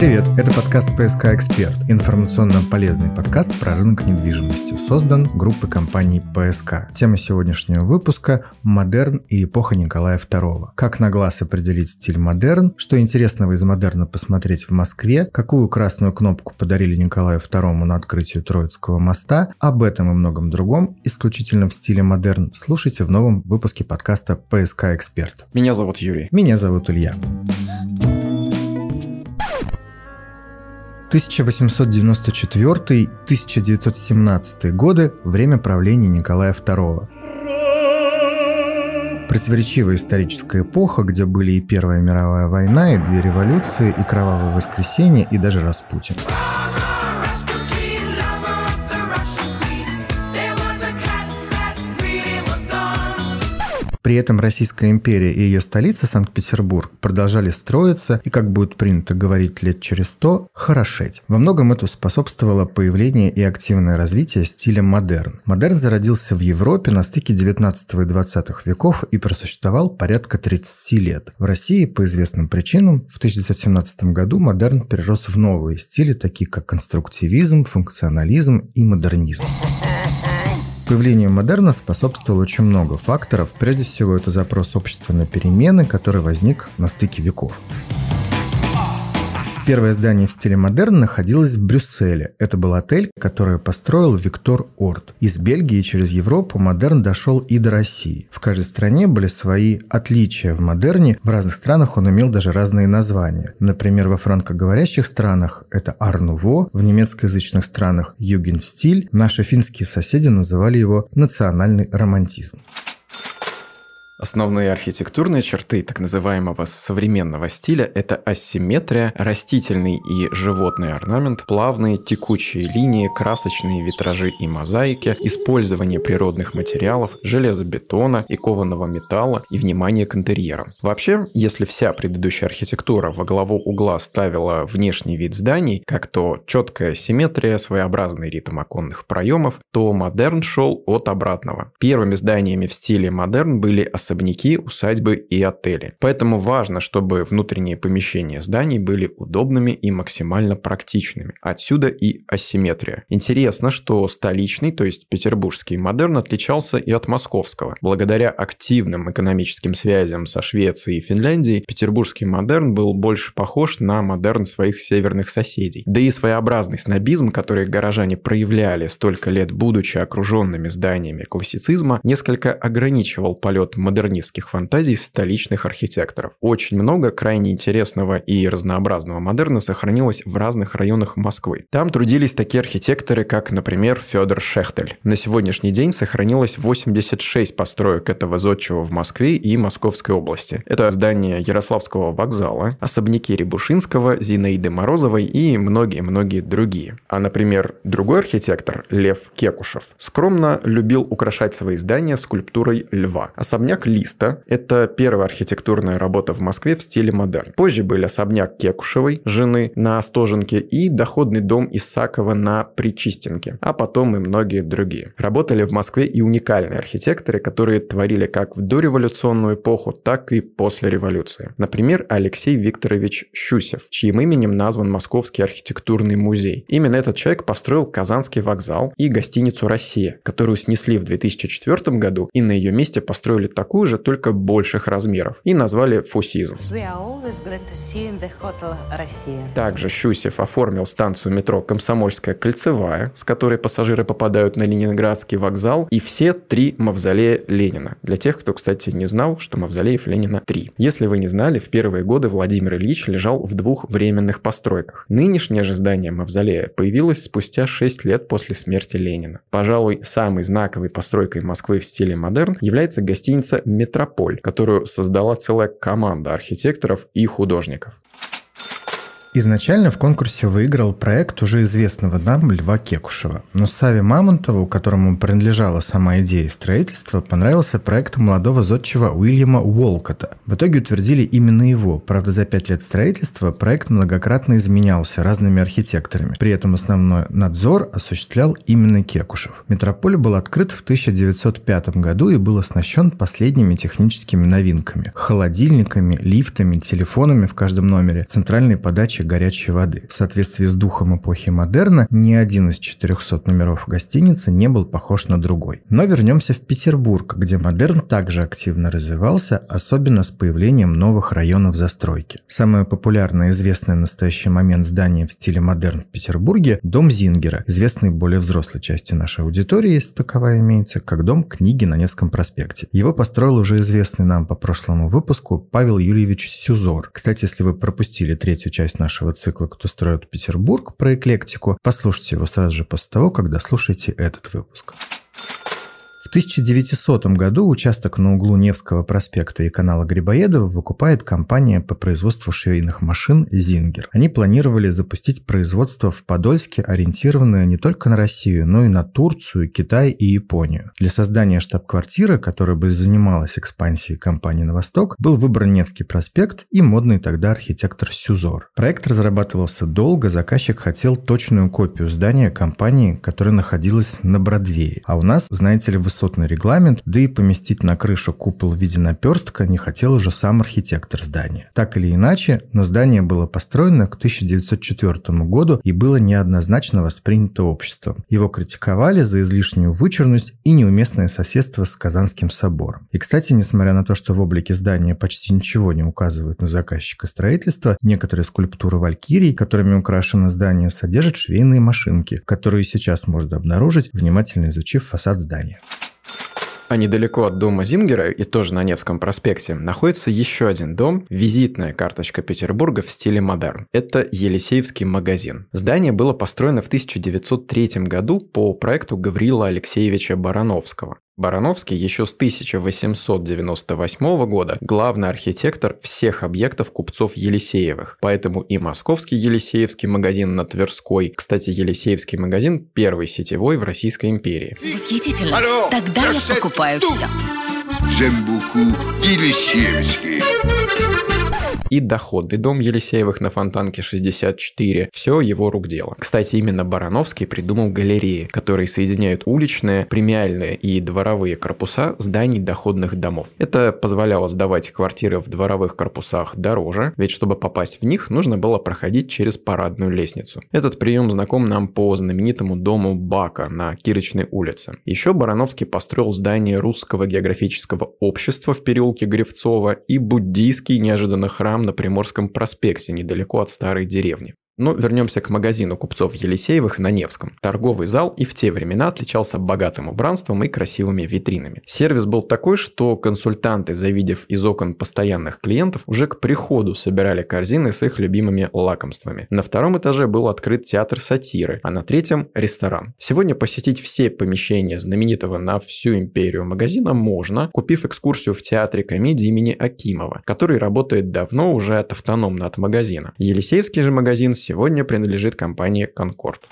Привет, это подкаст «ПСК Эксперт», информационно-полезный подкаст про рынок недвижимости, создан группой компаний «ПСК». Тема сегодняшнего выпуска – модерн и эпоха Николая II. Как на глаз определить стиль модерн, что интересного из модерна посмотреть в Москве, какую красную кнопку подарили Николаю II на открытию Троицкого моста, об этом и многом другом, исключительно в стиле модерн, слушайте в новом выпуске подкаста «ПСК Эксперт». Меня зовут Юрий. Меня зовут Илья. 1894-1917 годы – время правления Николая II. Противоречивая историческая эпоха, где были и Первая мировая война, и две революции, и кровавое воскресенье, и даже Распутин. При этом Российская империя и ее столица Санкт-Петербург продолжали строиться и, как будет принято говорить лет через сто, хорошеть. Во многом это способствовало появление и активное развитие стиля модерн. Модерн зародился в Европе на стыке 19 и 20 веков и просуществовал порядка 30 лет. В России, по известным причинам, в 1917 году модерн перерос в новые стили, такие как конструктивизм, функционализм и модернизм. Появлению модерна способствовало очень много факторов. Прежде всего, это запрос общества на перемены, который возник на стыке веков. Первое здание в стиле модерн находилось в Брюсселе. Это был отель, который построил Виктор Орт. Из Бельгии через Европу модерн дошел и до России. В каждой стране были свои отличия в модерне. В разных странах он имел даже разные названия. Например, во франкоговорящих странах это Арнуво, в немецкоязычных странах Югенстиль. Наши финские соседи называли его национальный романтизм. Основные архитектурные черты так называемого современного стиля – это асимметрия, растительный и животный орнамент, плавные текучие линии, красочные витражи и мозаики, использование природных материалов, железобетона и кованого металла и внимание к интерьерам. Вообще, если вся предыдущая архитектура во главу угла ставила внешний вид зданий, как то четкая симметрия, своеобразный ритм оконных проемов, то модерн шел от обратного. Первыми зданиями в стиле модерн были особняки, усадьбы и отели. Поэтому важно, чтобы внутренние помещения зданий были удобными и максимально практичными. Отсюда и асимметрия. Интересно, что столичный, то есть петербургский модерн отличался и от московского. Благодаря активным экономическим связям со Швецией и Финляндией, петербургский модерн был больше похож на модерн своих северных соседей. Да и своеобразный снобизм, который горожане проявляли столько лет, будучи окруженными зданиями классицизма, несколько ограничивал полет модернизма модернистских фантазий столичных архитекторов. Очень много крайне интересного и разнообразного модерна сохранилось в разных районах Москвы. Там трудились такие архитекторы, как, например, Федор Шехтель. На сегодняшний день сохранилось 86 построек этого зодчего в Москве и Московской области. Это здание Ярославского вокзала, особняки Рябушинского, Зинаиды Морозовой и многие-многие другие. А, например, другой архитектор, Лев Кекушев, скромно любил украшать свои здания скульптурой льва. Особняк Листа. Это первая архитектурная работа в Москве в стиле модерн. Позже были особняк Кекушевой, жены на Остоженке и доходный дом Исакова на Причистенке, а потом и многие другие. Работали в Москве и уникальные архитекторы, которые творили как в дореволюционную эпоху, так и после революции. Например, Алексей Викторович Щусев, чьим именем назван Московский архитектурный музей. Именно этот человек построил Казанский вокзал и гостиницу «Россия», которую снесли в 2004 году и на ее месте построили такую такую же, только больших размеров, и назвали Four Seasons. Также Щусев оформил станцию метро «Комсомольская кольцевая», с которой пассажиры попадают на Ленинградский вокзал, и все три мавзолея Ленина. Для тех, кто, кстати, не знал, что мавзолеев Ленина три. Если вы не знали, в первые годы Владимир Ильич лежал в двух временных постройках. Нынешнее же здание мавзолея появилось спустя 6 лет после смерти Ленина. Пожалуй, самой знаковой постройкой Москвы в стиле модерн является гостиница «Метрополь», которую создала целая команда архитекторов и художников. Изначально в конкурсе выиграл проект уже известного нам Льва Кекушева. Но Саве Мамонтову, которому принадлежала сама идея строительства, понравился проект молодого зодчего Уильяма Уолкота. В итоге утвердили именно его. Правда, за пять лет строительства проект многократно изменялся разными архитекторами. При этом основной надзор осуществлял именно Кекушев. Метрополь был открыт в 1905 году и был оснащен последними техническими новинками. Холодильниками, лифтами, телефонами в каждом номере, центральной подачей подачи горячей воды. В соответствии с духом эпохи модерна, ни один из 400 номеров гостиницы не был похож на другой. Но вернемся в Петербург, где модерн также активно развивался, особенно с появлением новых районов застройки. Самое популярное и известное в настоящий момент здание в стиле модерн в Петербурге – дом Зингера, известный более взрослой части нашей аудитории, если таковая имеется, как дом книги на Невском проспекте. Его построил уже известный нам по прошлому выпуску Павел Юрьевич Сюзор. Кстати, если вы пропустили третью часть нашего цикла «Кто строит Петербург» про эклектику, послушайте его сразу же после того, когда слушаете этот выпуск. В 1900 году участок на углу Невского проспекта и канала Грибоедова выкупает компания по производству швейных машин «Зингер». Они планировали запустить производство в Подольске, ориентированное не только на Россию, но и на Турцию, Китай и Японию. Для создания штаб-квартиры, которая бы занималась экспансией компании на восток, был выбран Невский проспект и модный тогда архитектор Сюзор. Проект разрабатывался долго, заказчик хотел точную копию здания компании, которая находилась на Бродвее. А у нас, знаете ли, высотный регламент, да и поместить на крышу купол в виде наперстка не хотел уже сам архитектор здания. Так или иначе, но здание было построено к 1904 году и было неоднозначно воспринято обществом. Его критиковали за излишнюю вычурность и неуместное соседство с Казанским собором. И, кстати, несмотря на то, что в облике здания почти ничего не указывает на заказчика строительства, некоторые скульптуры валькирий, которыми украшено здание, содержат швейные машинки, которые сейчас можно обнаружить, внимательно изучив фасад здания. А недалеко от дома Зингера и тоже на Невском проспекте находится еще один дом, визитная карточка Петербурга в стиле модерн. Это Елисеевский магазин. Здание было построено в 1903 году по проекту Гаврила Алексеевича Барановского. Барановский еще с 1898 года главный архитектор всех объектов купцов Елисеевых. Поэтому и московский Елисеевский магазин на Тверской, кстати, Елисеевский магазин первый сетевой в Российской империи. Восхитительно. Алло, Тогда я покупаю все. J'aime beaucoup Елисеевский и доходный дом Елисеевых на Фонтанке 64. Все его рук дело. Кстати, именно Барановский придумал галереи, которые соединяют уличные, премиальные и дворовые корпуса зданий доходных домов. Это позволяло сдавать квартиры в дворовых корпусах дороже, ведь чтобы попасть в них, нужно было проходить через парадную лестницу. Этот прием знаком нам по знаменитому дому Бака на Кирочной улице. Еще Барановский построил здание Русского географического общества в переулке Гревцова и буддийский неожиданно храм на Приморском проспекте, недалеко от старой деревни. Но вернемся к магазину купцов Елисеевых на Невском. Торговый зал и в те времена отличался богатым убранством и красивыми витринами. Сервис был такой, что консультанты, завидев из окон постоянных клиентов, уже к приходу собирали корзины с их любимыми лакомствами. На втором этаже был открыт театр сатиры, а на третьем – ресторан. Сегодня посетить все помещения знаменитого на всю империю магазина можно, купив экскурсию в театре комедии имени Акимова, который работает давно уже от автономно от магазина. Елисеевский же магазин сегодня принадлежит компании «Конкорд».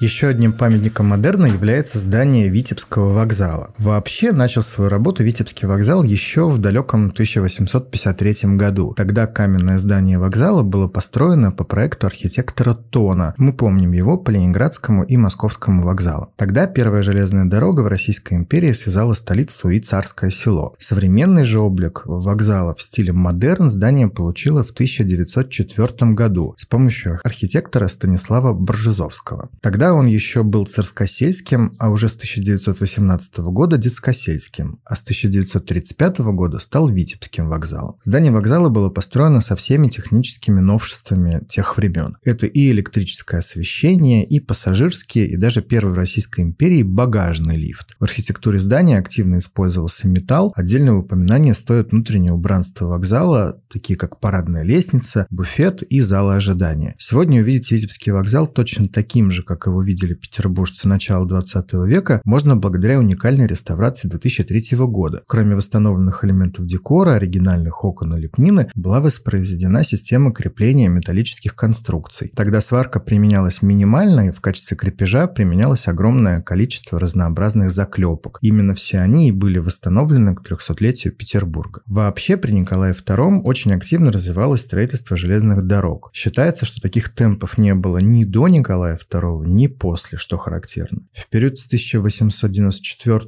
Еще одним памятником модерна является здание Витебского вокзала. Вообще начал свою работу Витебский вокзал еще в далеком 1853 году. Тогда каменное здание вокзала было построено по проекту архитектора Тона. Мы помним его по Ленинградскому и Московскому вокзалу. Тогда первая железная дорога в Российской империи связала столицу и царское село. Современный же облик вокзала в стиле модерн здание получило в 1904 году с помощью архитектора Станислава Боржезовского. Тогда Он еще был царскосельским, а уже с 1918 года детскосельским, а с 1935 года стал Витебским вокзалом. Здание вокзала было построено со всеми техническими новшествами тех времен. Это и электрическое освещение, и пассажирские, и даже первый в Российской империи багажный лифт. В архитектуре здания активно использовался металл. Отдельное упоминание стоит внутреннее убранство вокзала, такие как парадная лестница, буфет и залы ожидания. Сегодня увидеть Витебский вокзал точно таким же, как и его видели петербуржцы начала 20 века, можно благодаря уникальной реставрации 2003 года. Кроме восстановленных элементов декора, оригинальных окон и лепнины, была воспроизведена система крепления металлических конструкций. Тогда сварка применялась минимально, и в качестве крепежа применялось огромное количество разнообразных заклепок. Именно все они и были восстановлены к 300-летию Петербурга. Вообще при Николае II очень активно развивалось строительство железных дорог. Считается, что таких темпов не было ни до Николая II, ни ни после, что характерно. В период с 1894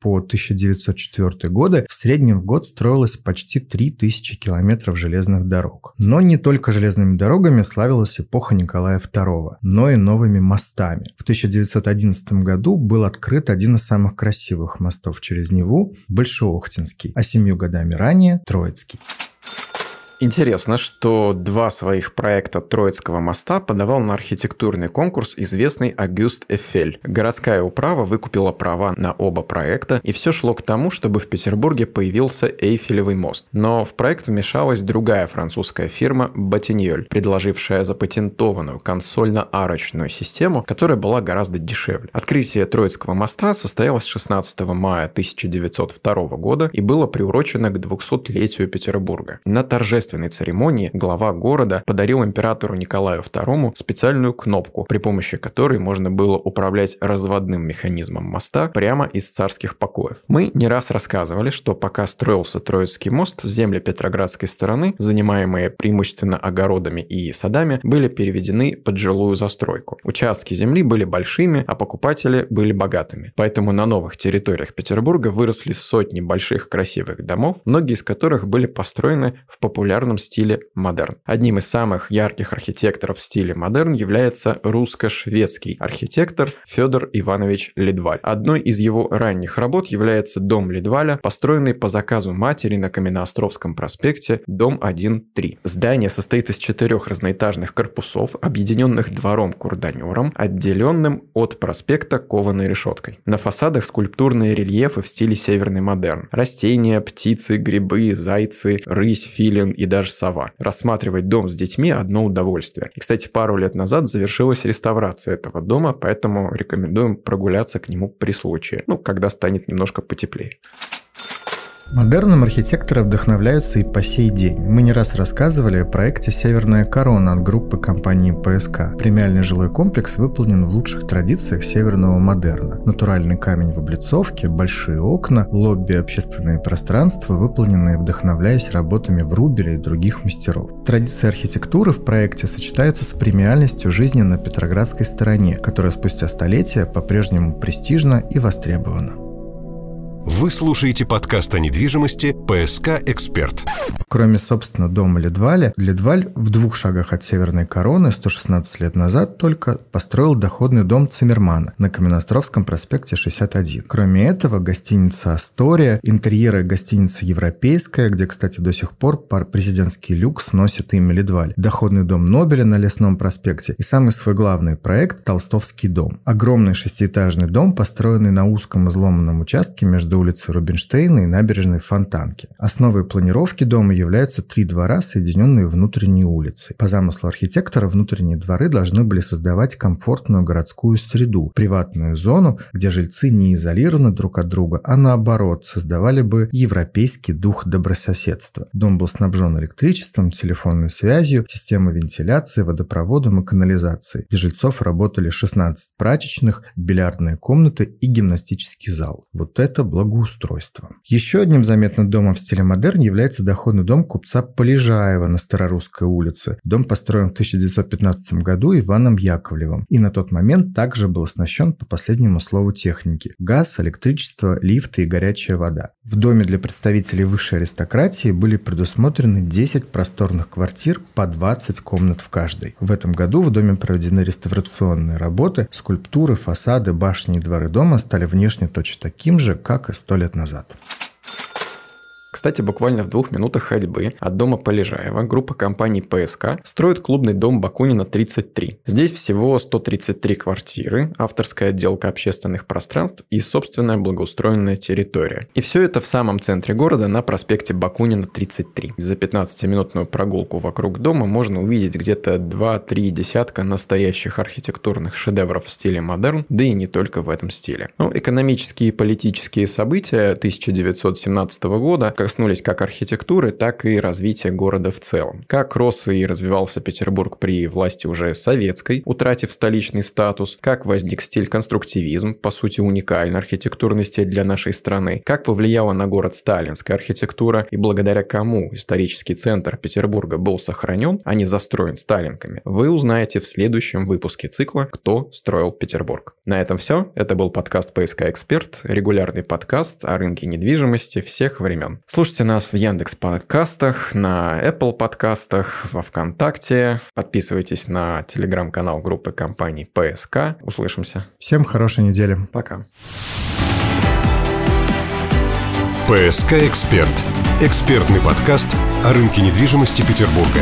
по 1904 годы в среднем в год строилось почти 3000 километров железных дорог. Но не только железными дорогами славилась эпоха Николая II, но и новыми мостами. В 1911 году был открыт один из самых красивых мостов через Неву – Большеохтинский, а семью годами ранее – Троицкий. Интересно, что два своих проекта Троицкого моста подавал на архитектурный конкурс известный Агюст Эфель. Городская управа выкупила права на оба проекта, и все шло к тому, чтобы в Петербурге появился Эйфелевый мост. Но в проект вмешалась другая французская фирма Батиньоль, предложившая запатентованную консольно-арочную систему, которая была гораздо дешевле. Открытие Троицкого моста состоялось 16 мая 1902 года и было приурочено к 200-летию Петербурга. На торжественном торжественной церемонии глава города подарил императору Николаю II специальную кнопку, при помощи которой можно было управлять разводным механизмом моста прямо из царских покоев. Мы не раз рассказывали, что пока строился Троицкий мост, земли Петроградской стороны, занимаемые преимущественно огородами и садами, были переведены под жилую застройку. Участки земли были большими, а покупатели были богатыми. Поэтому на новых территориях Петербурга выросли сотни больших красивых домов, многие из которых были построены в популярном популярном стиле модерн. Одним из самых ярких архитекторов в стиле модерн является русско-шведский архитектор Федор Иванович Ледваль. Одной из его ранних работ является дом Ледваля, построенный по заказу матери на Каменноостровском проспекте, дом 1-3. Здание состоит из четырех разноэтажных корпусов, объединенных двором-курданером, отделенным от проспекта кованой решеткой. На фасадах скульптурные рельефы в стиле северный модерн. Растения, птицы, грибы, зайцы, рысь, филин и даже сова. Рассматривать дом с детьми – одно удовольствие. И, кстати, пару лет назад завершилась реставрация этого дома, поэтому рекомендуем прогуляться к нему при случае, ну, когда станет немножко потеплее. Модерном архитекторы вдохновляются и по сей день. Мы не раз рассказывали о проекте «Северная корона» от группы компании ПСК. Премиальный жилой комплекс выполнен в лучших традициях северного модерна. Натуральный камень в облицовке, большие окна, лобби общественные пространства, выполненные вдохновляясь работами Врубеля и других мастеров. Традиции архитектуры в проекте сочетаются с премиальностью жизни на Петроградской стороне, которая спустя столетия по-прежнему престижна и востребована. Вы слушаете подкаст о недвижимости «ПСК Эксперт». Кроме, собственно, дома Ледваля, Ледваль в двух шагах от Северной Короны 116 лет назад только построил доходный дом Циммермана на Каменноостровском проспекте 61. Кроме этого, гостиница «Астория», интерьеры гостиницы «Европейская», где, кстати, до сих пор пар президентский люкс носит имя Ледваль, доходный дом Нобеля на Лесном проспекте и самый свой главный проект «Толстовский дом». Огромный шестиэтажный дом, построенный на узком изломанном участке между между улицей Рубинштейна и набережной Фонтанки. Основой планировки дома являются три двора, соединенные внутренней улицей. По замыслу архитектора внутренние дворы должны были создавать комфортную городскую среду, приватную зону, где жильцы не изолированы друг от друга, а наоборот, создавали бы европейский дух добрососедства. Дом был снабжен электричеством, телефонной связью, системой вентиляции, водопроводом и канализацией. Для жильцов работали 16 прачечных, бильярдные комнаты и гимнастический зал. Вот это было благоустройства. Еще одним заметным домом в стиле модерн является доходный дом купца Полежаева на Старорусской улице. Дом построен в 1915 году Иваном Яковлевым и на тот момент также был оснащен по последнему слову техники. Газ, электричество, лифты и горячая вода. В доме для представителей высшей аристократии были предусмотрены 10 просторных квартир по 20 комнат в каждой. В этом году в доме проведены реставрационные работы, скульптуры, фасады, башни и дворы дома стали внешне точно таким же, как и сто лет назад. Кстати, буквально в двух минутах ходьбы от дома Полежаева группа компаний ПСК строит клубный дом Бакунина 33. Здесь всего 133 квартиры, авторская отделка общественных пространств и собственная благоустроенная территория. И все это в самом центре города на проспекте Бакунина 33. За 15-минутную прогулку вокруг дома можно увидеть где-то 2-3 десятка настоящих архитектурных шедевров в стиле модерн, да и не только в этом стиле. Ну, экономические и политические события 1917 года, коснулись как архитектуры, так и развития города в целом. Как рос и развивался Петербург при власти уже советской, утратив столичный статус, как возник стиль конструктивизм, по сути уникальный архитектурный стиль для нашей страны, как повлияла на город сталинская архитектура и благодаря кому исторический центр Петербурга был сохранен, а не застроен сталинками, вы узнаете в следующем выпуске цикла «Кто строил Петербург». На этом все. Это был подкаст «ПСК Эксперт», регулярный подкаст о рынке недвижимости всех времен. Слушайте нас в Яндекс подкастах, на Apple подкастах, во Вконтакте. Подписывайтесь на телеграм-канал группы компаний ПСК. Услышимся. Всем хорошей недели. Пока. ПСК Эксперт. Экспертный подкаст о рынке недвижимости Петербурга.